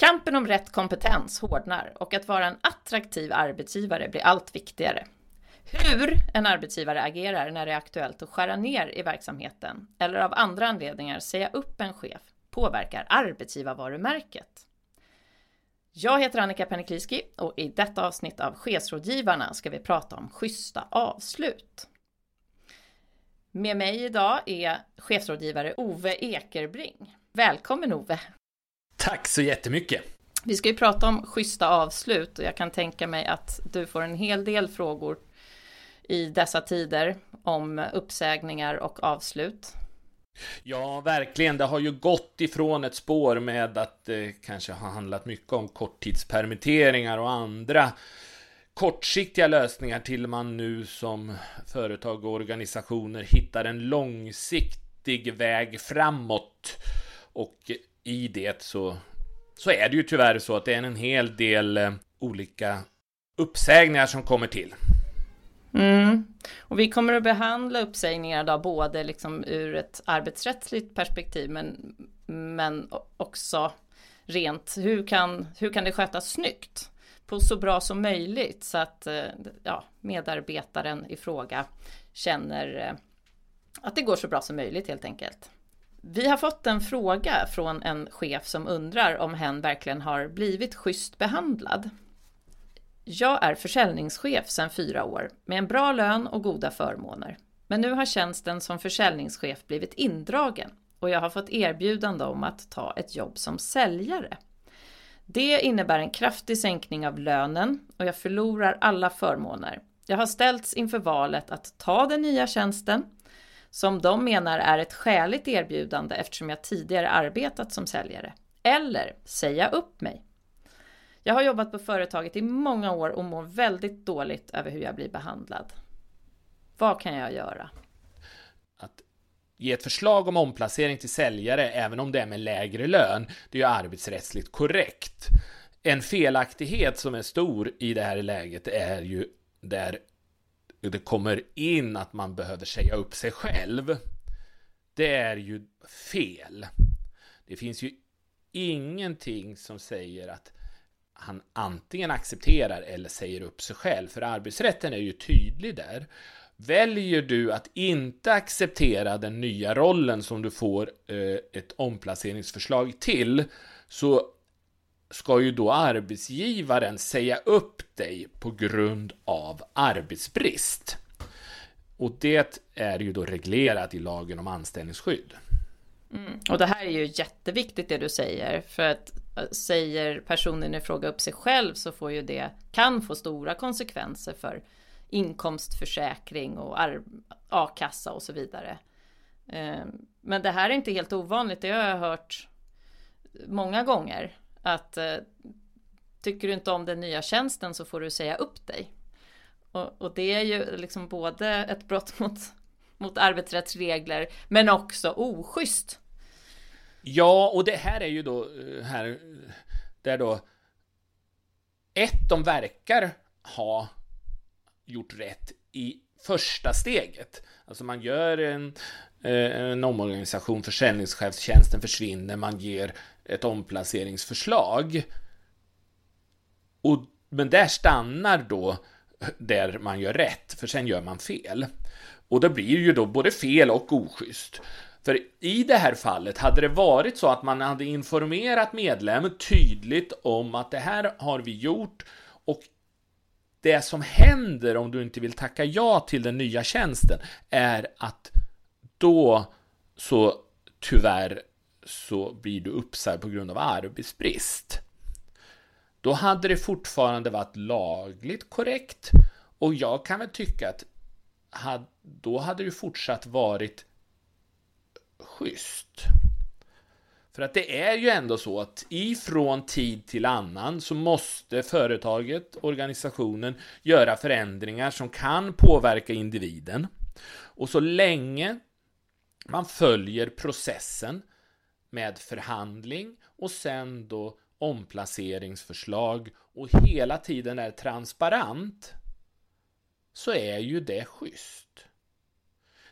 Kampen om rätt kompetens hårdnar och att vara en attraktiv arbetsgivare blir allt viktigare. Hur en arbetsgivare agerar när det är aktuellt att skära ner i verksamheten eller av andra anledningar säga upp en chef påverkar arbetsgivarvarumärket. Jag heter Annika Penikliski och i detta avsnitt av Chefsrådgivarna ska vi prata om schyssta avslut. Med mig idag är chefsrådgivare Ove Ekerbring. Välkommen Ove! Tack så jättemycket! Vi ska ju prata om schyssta avslut och jag kan tänka mig att du får en hel del frågor i dessa tider om uppsägningar och avslut. Ja, verkligen. Det har ju gått ifrån ett spår med att det kanske har handlat mycket om korttidspermitteringar och andra kortsiktiga lösningar till man nu som företag och organisationer hittar en långsiktig väg framåt. Och i det så, så är det ju tyvärr så att det är en hel del eh, olika uppsägningar som kommer till. Mm. Och vi kommer att behandla uppsägningar då både liksom ur ett arbetsrättsligt perspektiv men, men också rent hur kan, hur kan det skötas snyggt på så bra som möjligt så att eh, ja, medarbetaren i fråga känner eh, att det går så bra som möjligt helt enkelt. Vi har fått en fråga från en chef som undrar om hen verkligen har blivit schysst behandlad. Jag är försäljningschef sedan fyra år med en bra lön och goda förmåner. Men nu har tjänsten som försäljningschef blivit indragen och jag har fått erbjudande om att ta ett jobb som säljare. Det innebär en kraftig sänkning av lönen och jag förlorar alla förmåner. Jag har ställts inför valet att ta den nya tjänsten som de menar är ett skäligt erbjudande eftersom jag tidigare arbetat som säljare. Eller säga upp mig. Jag har jobbat på företaget i många år och mår väldigt dåligt över hur jag blir behandlad. Vad kan jag göra? Att ge ett förslag om omplacering till säljare, även om det är med lägre lön, det är ju arbetsrättsligt korrekt. En felaktighet som är stor i det här läget är ju där det kommer in att man behöver säga upp sig själv. Det är ju fel. Det finns ju ingenting som säger att han antingen accepterar eller säger upp sig själv, för arbetsrätten är ju tydlig där. Väljer du att inte acceptera den nya rollen som du får eh, ett omplaceringsförslag till, så ska ju då arbetsgivaren säga upp dig på grund av arbetsbrist. Och det är ju då reglerat i lagen om anställningsskydd. Mm. Och det här är ju jätteviktigt det du säger, för att eh, säger personen i fråga upp sig själv så får ju det, kan få stora konsekvenser för inkomstförsäkring och a-kassa och så vidare. Ehm, men det här är inte helt ovanligt, det har jag hört många gånger. Att eh, tycker du inte om den nya tjänsten så får du säga upp dig. Och, och det är ju liksom både ett brott mot mot arbetsrättsregler, men också oschysst. Ja, och det här är ju då eh, här där då ett, de verkar ha gjort rätt i första steget. Alltså man gör en, eh, en omorganisation, försäljningschefstjänsten försvinner, man ger ett omplaceringsförslag. Och, men där stannar då där man gör rätt, för sen gör man fel. Och det blir ju då både fel och oschysst. För i det här fallet, hade det varit så att man hade informerat medlemmen tydligt om att det här har vi gjort och det som händer om du inte vill tacka ja till den nya tjänsten är att då så tyvärr så blir du uppsagd på grund av arbetsbrist. Då hade det fortfarande varit lagligt korrekt och jag kan väl tycka att då hade det fortsatt varit schysst. För att det är ju ändå så att ifrån tid till annan så måste företaget, organisationen, göra förändringar som kan påverka individen. Och så länge man följer processen med förhandling och sen då omplaceringsförslag och hela tiden är transparent så är ju det schysst.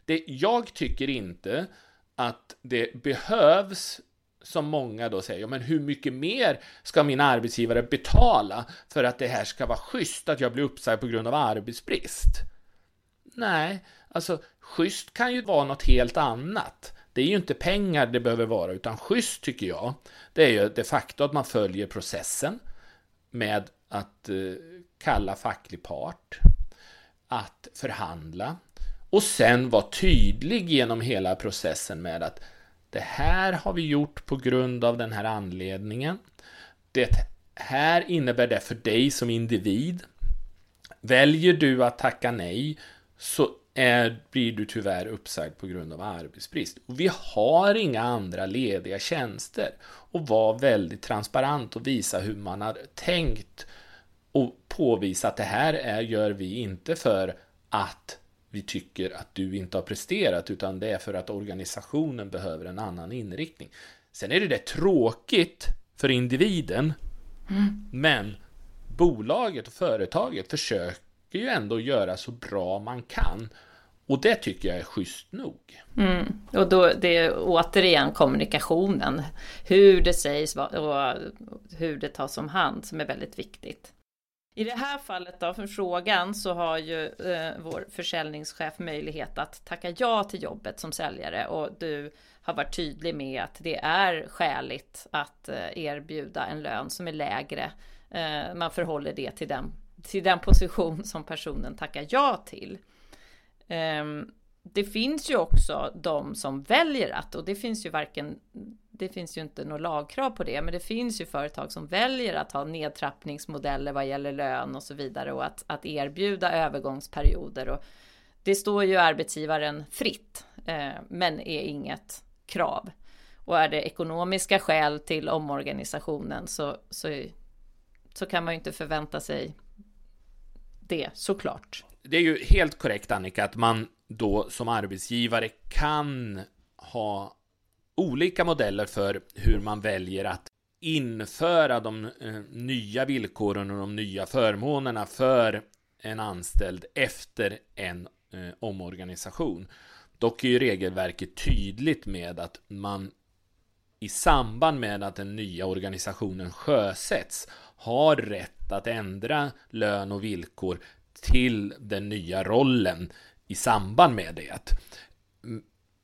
Det, jag tycker inte att det behövs som många då säger, ja, men hur mycket mer ska min arbetsgivare betala för att det här ska vara schysst att jag blir uppsagd på grund av arbetsbrist? Nej, alltså schysst kan ju vara något helt annat. Det är ju inte pengar det behöver vara, utan schysst tycker jag, det är ju de facto att man följer processen med att eh, kalla facklig part, att förhandla och sen vara tydlig genom hela processen med att det här har vi gjort på grund av den här anledningen. Det här innebär det för dig som individ. Väljer du att tacka nej så är, blir du tyvärr uppsagd på grund av arbetsbrist. Och vi har inga andra lediga tjänster. Och var väldigt transparent och visa hur man har tänkt och påvisa att det här är, gör vi inte för att vi tycker att du inte har presterat, utan det är för att organisationen behöver en annan inriktning. Sen är det det tråkigt för individen, mm. men bolaget och företaget försöker ju ändå göra så bra man kan. Och det tycker jag är schysst nog. Mm. Och då det är återigen kommunikationen. Hur det sägs och hur det tas om hand som är väldigt viktigt. I det här fallet då, för frågan, så har ju eh, vår försäljningschef möjlighet att tacka ja till jobbet som säljare och du har varit tydlig med att det är skäligt att eh, erbjuda en lön som är lägre. Eh, man förhåller det till den, till den position som personen tackar ja till. Ehm, det finns ju också de som väljer att, och det finns ju varken det finns ju inte något lagkrav på det, men det finns ju företag som väljer att ha nedtrappningsmodeller vad gäller lön och så vidare och att, att erbjuda övergångsperioder. Och det står ju arbetsgivaren fritt, eh, men är inget krav. Och är det ekonomiska skäl till omorganisationen så, så, så kan man ju inte förvänta sig det såklart. Det är ju helt korrekt Annika att man då som arbetsgivare kan ha olika modeller för hur man väljer att införa de eh, nya villkoren och de nya förmånerna för en anställd efter en eh, omorganisation. Dock är ju regelverket tydligt med att man i samband med att den nya organisationen sjösätts har rätt att ändra lön och villkor till den nya rollen i samband med det.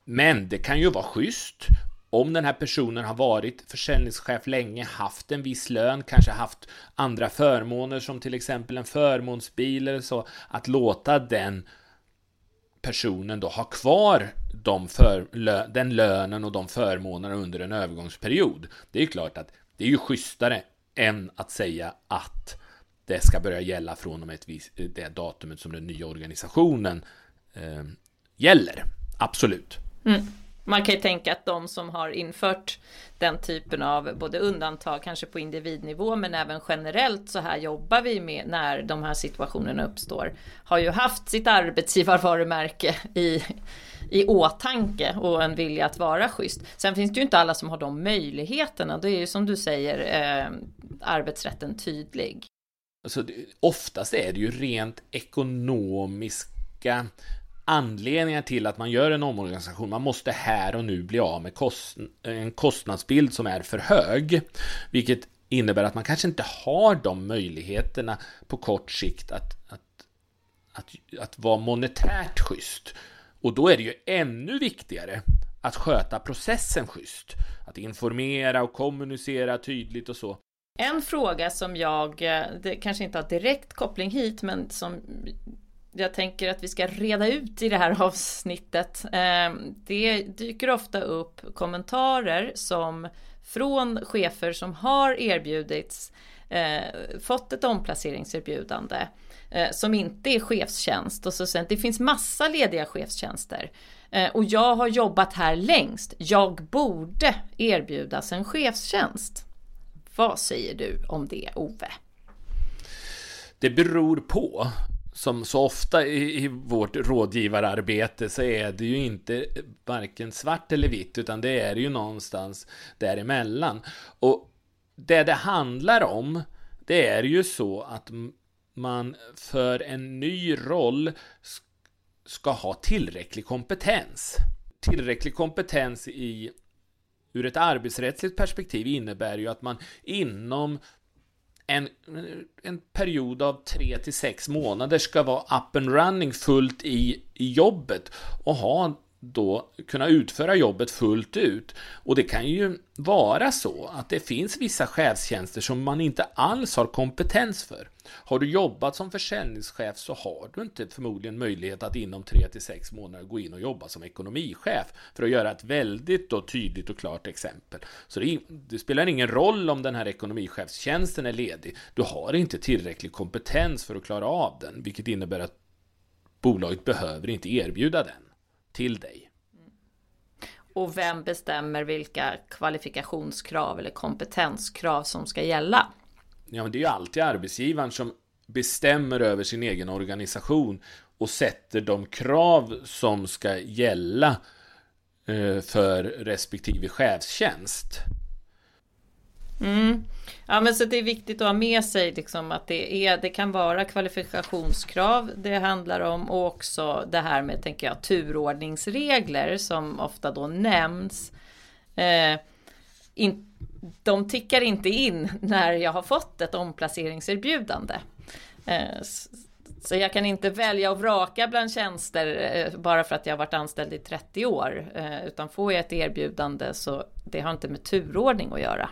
Men det kan ju vara schysst om den här personen har varit försäljningschef länge, haft en viss lön, kanske haft andra förmåner som till exempel en förmånsbil eller så, att låta den personen då ha kvar de för, den lönen och de förmånerna under en övergångsperiod. Det är ju klart att det är ju schysstare än att säga att det ska börja gälla från och med ett vis, eh, det datumet som den nya organisationen eh, gäller. Absolut. Mm. Man kan ju tänka att de som har infört den typen av både undantag, kanske på individnivå, men även generellt så här jobbar vi med när de här situationerna uppstår, har ju haft sitt arbetsgivarvarumärke i, i åtanke och en vilja att vara schysst. Sen finns det ju inte alla som har de möjligheterna. Det är ju som du säger eh, arbetsrätten tydlig. Alltså, oftast är det ju rent ekonomiska anledningar till att man gör en omorganisation. Man måste här och nu bli av med kost en kostnadsbild som är för hög, vilket innebär att man kanske inte har de möjligheterna på kort sikt att, att, att, att vara monetärt schysst. Och då är det ju ännu viktigare att sköta processen schysst. Att informera och kommunicera tydligt och så. En fråga som jag, eh, det kanske inte har direkt koppling hit, men som jag tänker att vi ska reda ut i det här avsnittet. Eh, det dyker ofta upp kommentarer som från chefer som har erbjudits eh, fått ett omplaceringserbjudande som inte är chefstjänst och så sen det finns massa lediga chefstjänster och jag har jobbat här längst. Jag borde erbjudas en chefstjänst. Vad säger du om det Ove? Det beror på som så ofta i, i, vårt rådgivararbete så är det ju inte varken svart eller vitt utan det är ju någonstans däremellan. Och det det handlar om det är ju så att man för en ny roll ska ha tillräcklig kompetens. Tillräcklig kompetens i ur ett arbetsrättsligt perspektiv innebär ju att man inom en, en period av tre till sex månader ska vara up and running fullt i, i jobbet och ha då kunna utföra jobbet fullt ut. Och det kan ju vara så att det finns vissa chefstjänster som man inte alls har kompetens för. Har du jobbat som försäljningschef så har du inte förmodligen möjlighet att inom 3 till 6 månader gå in och jobba som ekonomichef för att göra ett väldigt då tydligt och klart exempel. Så det, det spelar ingen roll om den här ekonomichefstjänsten är ledig. Du har inte tillräcklig kompetens för att klara av den, vilket innebär att bolaget behöver inte erbjuda den till dig. Och vem bestämmer vilka kvalifikationskrav eller kompetenskrav som ska gälla? Ja, men det är ju alltid arbetsgivaren som bestämmer över sin egen organisation och sätter de krav som ska gälla eh, för respektive chefstjänst. Mm. Ja men så det är viktigt att ha med sig liksom att det, är, det kan vara kvalifikationskrav det handlar om och också det här med tänker jag turordningsregler som ofta då nämns. Eh, in, de tickar inte in när jag har fått ett omplaceringserbjudande. Eh, så jag kan inte välja och vraka bland tjänster eh, bara för att jag har varit anställd i 30 år. Eh, utan får jag ett erbjudande så det har inte med turordning att göra.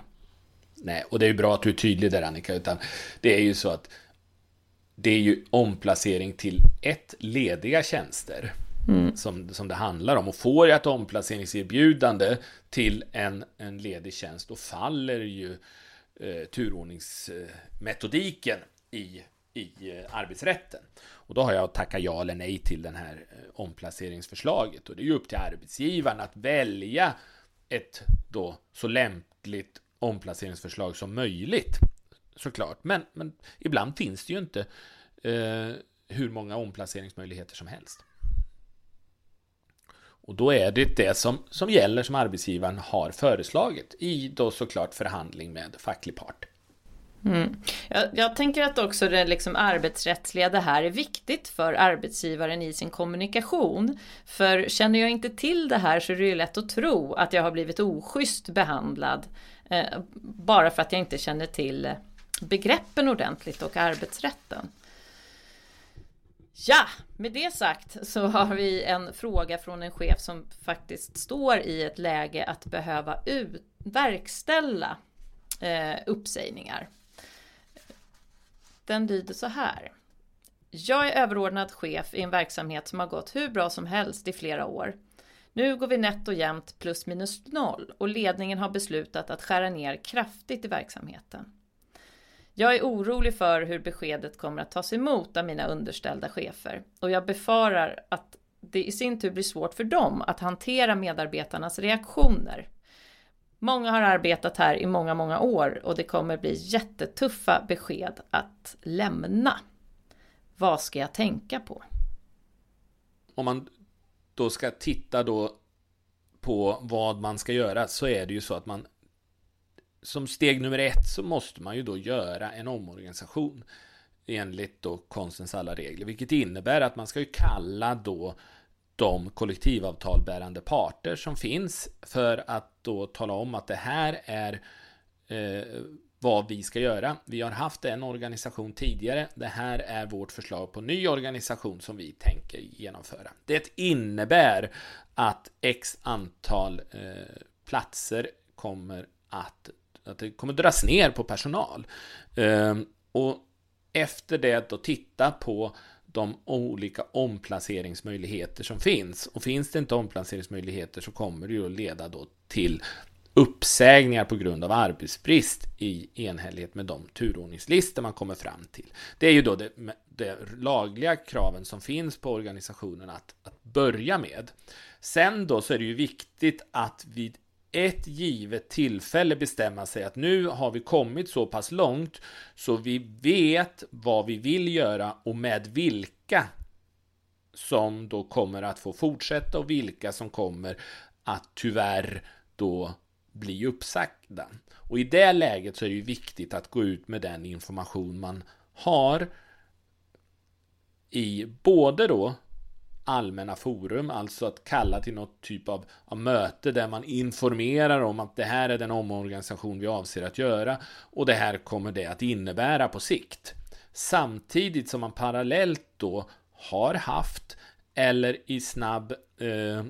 Nej, och det är ju bra att du är tydlig där Annika, utan det är ju så att det är ju omplacering till ett lediga tjänster mm. som, som det handlar om. Och får jag ett omplaceringserbjudande till en, en ledig tjänst, då faller ju eh, turordningsmetodiken i, i eh, arbetsrätten. Och då har jag att tacka ja eller nej till det här eh, omplaceringsförslaget. Och det är ju upp till arbetsgivaren att välja ett då så lämpligt omplaceringsförslag som möjligt. Såklart, men, men ibland finns det ju inte eh, hur många omplaceringsmöjligheter som helst. Och då är det det som, som gäller som arbetsgivaren har föreslagit i då såklart förhandling med facklig part. Mm. Jag, jag, tänker att också det liksom arbetsrättsliga det här är viktigt för arbetsgivaren i sin kommunikation. För känner jag inte till det här så är det ju lätt att tro att jag har blivit oschysst behandlad Eh, Eh, bara för att jag inte känner till begreppen ordentligt och arbetsrätten. Ja, med det sagt så har vi en fråga från en chef som faktiskt står i ett läge att behöva ut, verkställa eh, uppsägningar. Den lyder så här. Jag är överordnad chef i en verksamhet som har gått hur bra som helst i flera år. Nu går vi nätt och jämnt plus minus noll och ledningen har beslutat att skära ner kraftigt i verksamheten. Jag är orolig för hur beskedet kommer att tas emot av mina underställda chefer och jag befarar att det i sin tur blir svårt för dem att hantera medarbetarnas reaktioner. Många har arbetat här i många, många år och det kommer bli jättetuffa besked att lämna. Vad ska jag tänka på? Om man då ska titta då på vad man ska göra så är det ju så att man som steg nummer ett så måste man ju då göra en omorganisation enligt då konstens alla regler, vilket innebär att man ska ju kalla då de kollektivavtalbärande parter som finns för att då tala om att det här är eh, vad vi ska göra. Vi har haft en organisation tidigare. Det här är vårt förslag på ny organisation som vi tänker genomföra. Det innebär att x antal eh, platser kommer att, att det kommer dras ner på personal. Eh, och efter det då titta på de olika omplaceringsmöjligheter som finns. Och finns det inte omplaceringsmöjligheter så kommer det ju att leda då till uppsägningar på grund av arbetsbrist i enhällighet med de turordningslistor man kommer fram till. Det är ju då det, det lagliga kraven som finns på organisationen att, att börja med. Sen då så är det ju viktigt att vid ett givet tillfälle bestämma sig att nu har vi kommit så pass långt så vi vet vad vi vill göra och med vilka som då kommer att få fortsätta och vilka som kommer att tyvärr då bli uppsagda. Och i det läget så är det ju viktigt att gå ut med den information man har i både då allmänna forum, alltså att kalla till något typ av, av, möte där man informerar om att det här är den omorganisation vi avser att göra och det här kommer det att innebära på sikt. Samtidigt som man parallellt då har haft eller i snabb eh,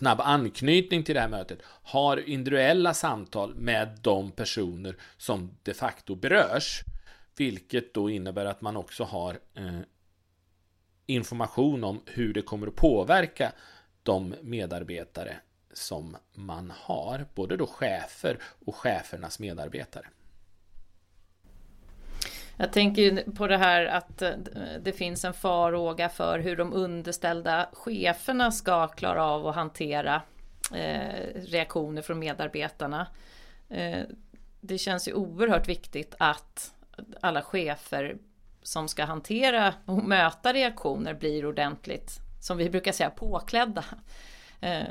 snabb anknytning till det här mötet har individuella samtal med de personer som de facto berörs. Vilket då innebär att man också har eh, information om hur det kommer att påverka de medarbetare som man har, både då chefer och chefernas medarbetare. Jag tänker på det här att eh, det finns en farhåga för hur de underställda cheferna ska klara av att hantera eh, reaktioner från medarbetarna. Eh, det känns ju oerhört viktigt att alla chefer som ska hantera och möta reaktioner blir ordentligt, som vi brukar säga, påklädda. Eh,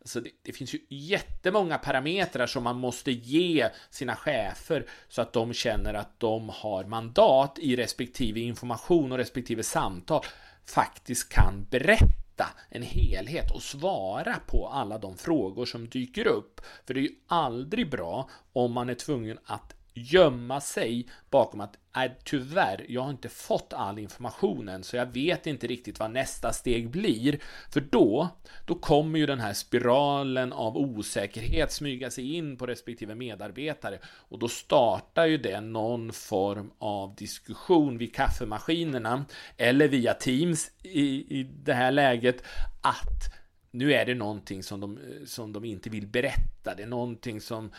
Alltså det, det, finns ju jättemånga parametrar som man måste ge sina chefer så att de känner att de har mandat i respektive information och respektive samtal faktiskt kan berätta en helhet och svara på alla de frågor som dyker upp. För det är ju aldrig bra om man är tvungen att gömma sig bakom att nej, tyvärr, jag har inte fått all information än, så jag vet inte riktigt vad nästa steg blir. För då, då kommer ju den här spiralen av osäkerhet smyga sig in på respektive medarbetare och då startar ju det någon form av diskussion vid kaffemaskinerna eller via Teams i, i det här läget att nu är det någonting som de, som de inte vill berätta. Det är någonting som,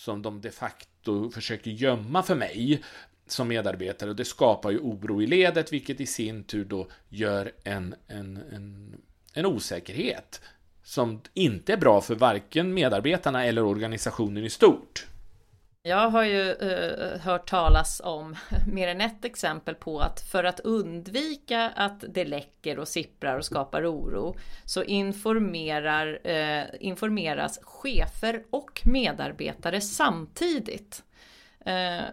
som de de facto försöker gömma för mig som medarbetare och det skapar ju oro i ledet vilket i sin tur då gör en, en, en, en osäkerhet som inte är bra för varken medarbetarna eller organisationen i stort. Jag har ju eh, hört talas om mer än ett exempel på att för att undvika att det läcker och sipprar och skapar oro så informerar, eh, informeras chefer och medarbetare samtidigt. Eh,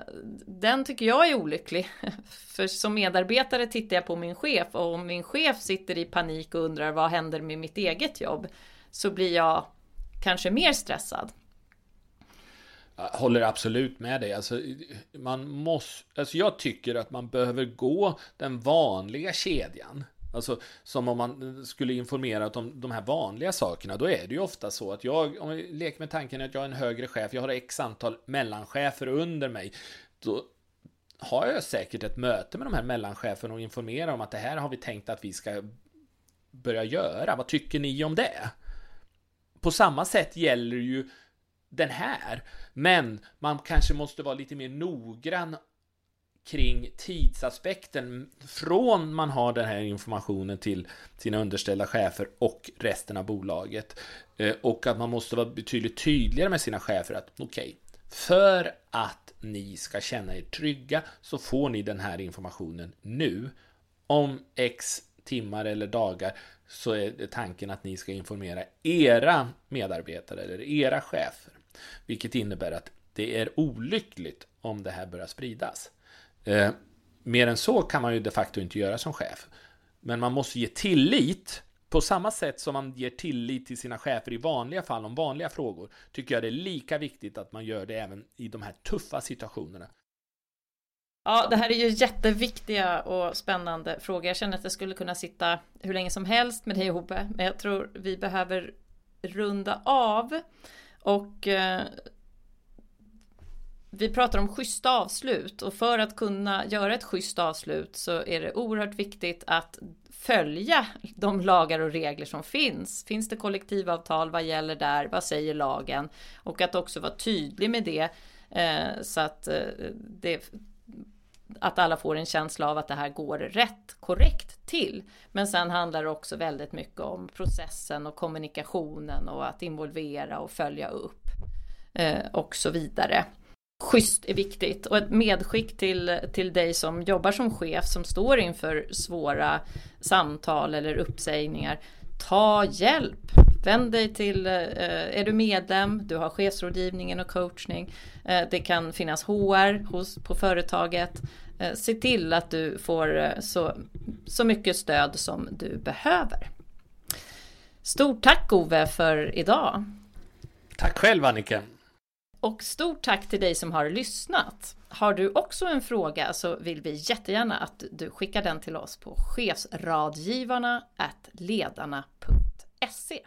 den tycker jag är olycklig. För som medarbetare tittar jag på min chef och om min chef sitter i panik och undrar vad händer med mitt eget jobb så blir jag kanske mer stressad. Håller absolut med dig. Alltså, man måste, alltså jag tycker att man behöver gå den vanliga kedjan. Alltså som om man skulle informera om de här vanliga sakerna. Då är det ju ofta så att jag, om jag leker med tanken att jag är en högre chef, jag har x antal mellanchefer under mig. Då har jag säkert ett möte med de här mellancheferna och informerar om att det här har vi tänkt att vi ska börja göra. Vad tycker ni om det? På samma sätt gäller ju den här. Men man kanske måste vara lite mer noggrann kring tidsaspekten från man har den här informationen till sina underställda chefer och resten av bolaget. Eh, och att man måste vara betydligt tydligare med sina chefer att okej, okay, för att ni ska känna er trygga så får ni den här informationen nu. Om x timmar eller dagar så är tanken att ni ska informera era medarbetare eller era chefer. Vilket innebär att det är olyckligt om det här börjar spridas. Eh, mer än så kan man ju de facto inte göra som chef. Men man måste ge tillit på samma sätt som man ger tillit till sina chefer i vanliga fall om vanliga frågor, tycker jag det är lika viktigt att man gör det även i de här tuffa situationerna. Ja, det här är ju jätteviktiga och spännande frågor. Jag känner att jag skulle kunna sitta hur länge som helst med dig Hope, men jag tror vi behöver runda av. Och eh, vi pratar om schyssta avslut och för att kunna göra ett schysst avslut så är det oerhört viktigt att följa de lagar och regler som finns. Finns det kollektivavtal? Vad gäller där? Vad säger lagen? Och att också vara tydlig med det eh, så att eh, det att alla får en känsla av att det här går rätt, korrekt till. Men sen handlar det också väldigt mycket om processen och kommunikationen och att involvera och följa upp eh, och så vidare. Schysst är viktigt och ett medskick till, till dig som jobbar som chef som står inför svåra samtal eller uppsägningar. Ta hjälp! Vänd dig till, är du medlem, du har chefsrådgivningen och coachning. Det kan finnas HR hos, på företaget. Se till att du får så, så mycket stöd som du behöver. Stort tack Ove för idag! Tack själv Annika! Och stort tack till dig som har lyssnat! Har du också en fråga så vill vi jättegärna att du skickar den till oss på chefsradgivarna ledarna.se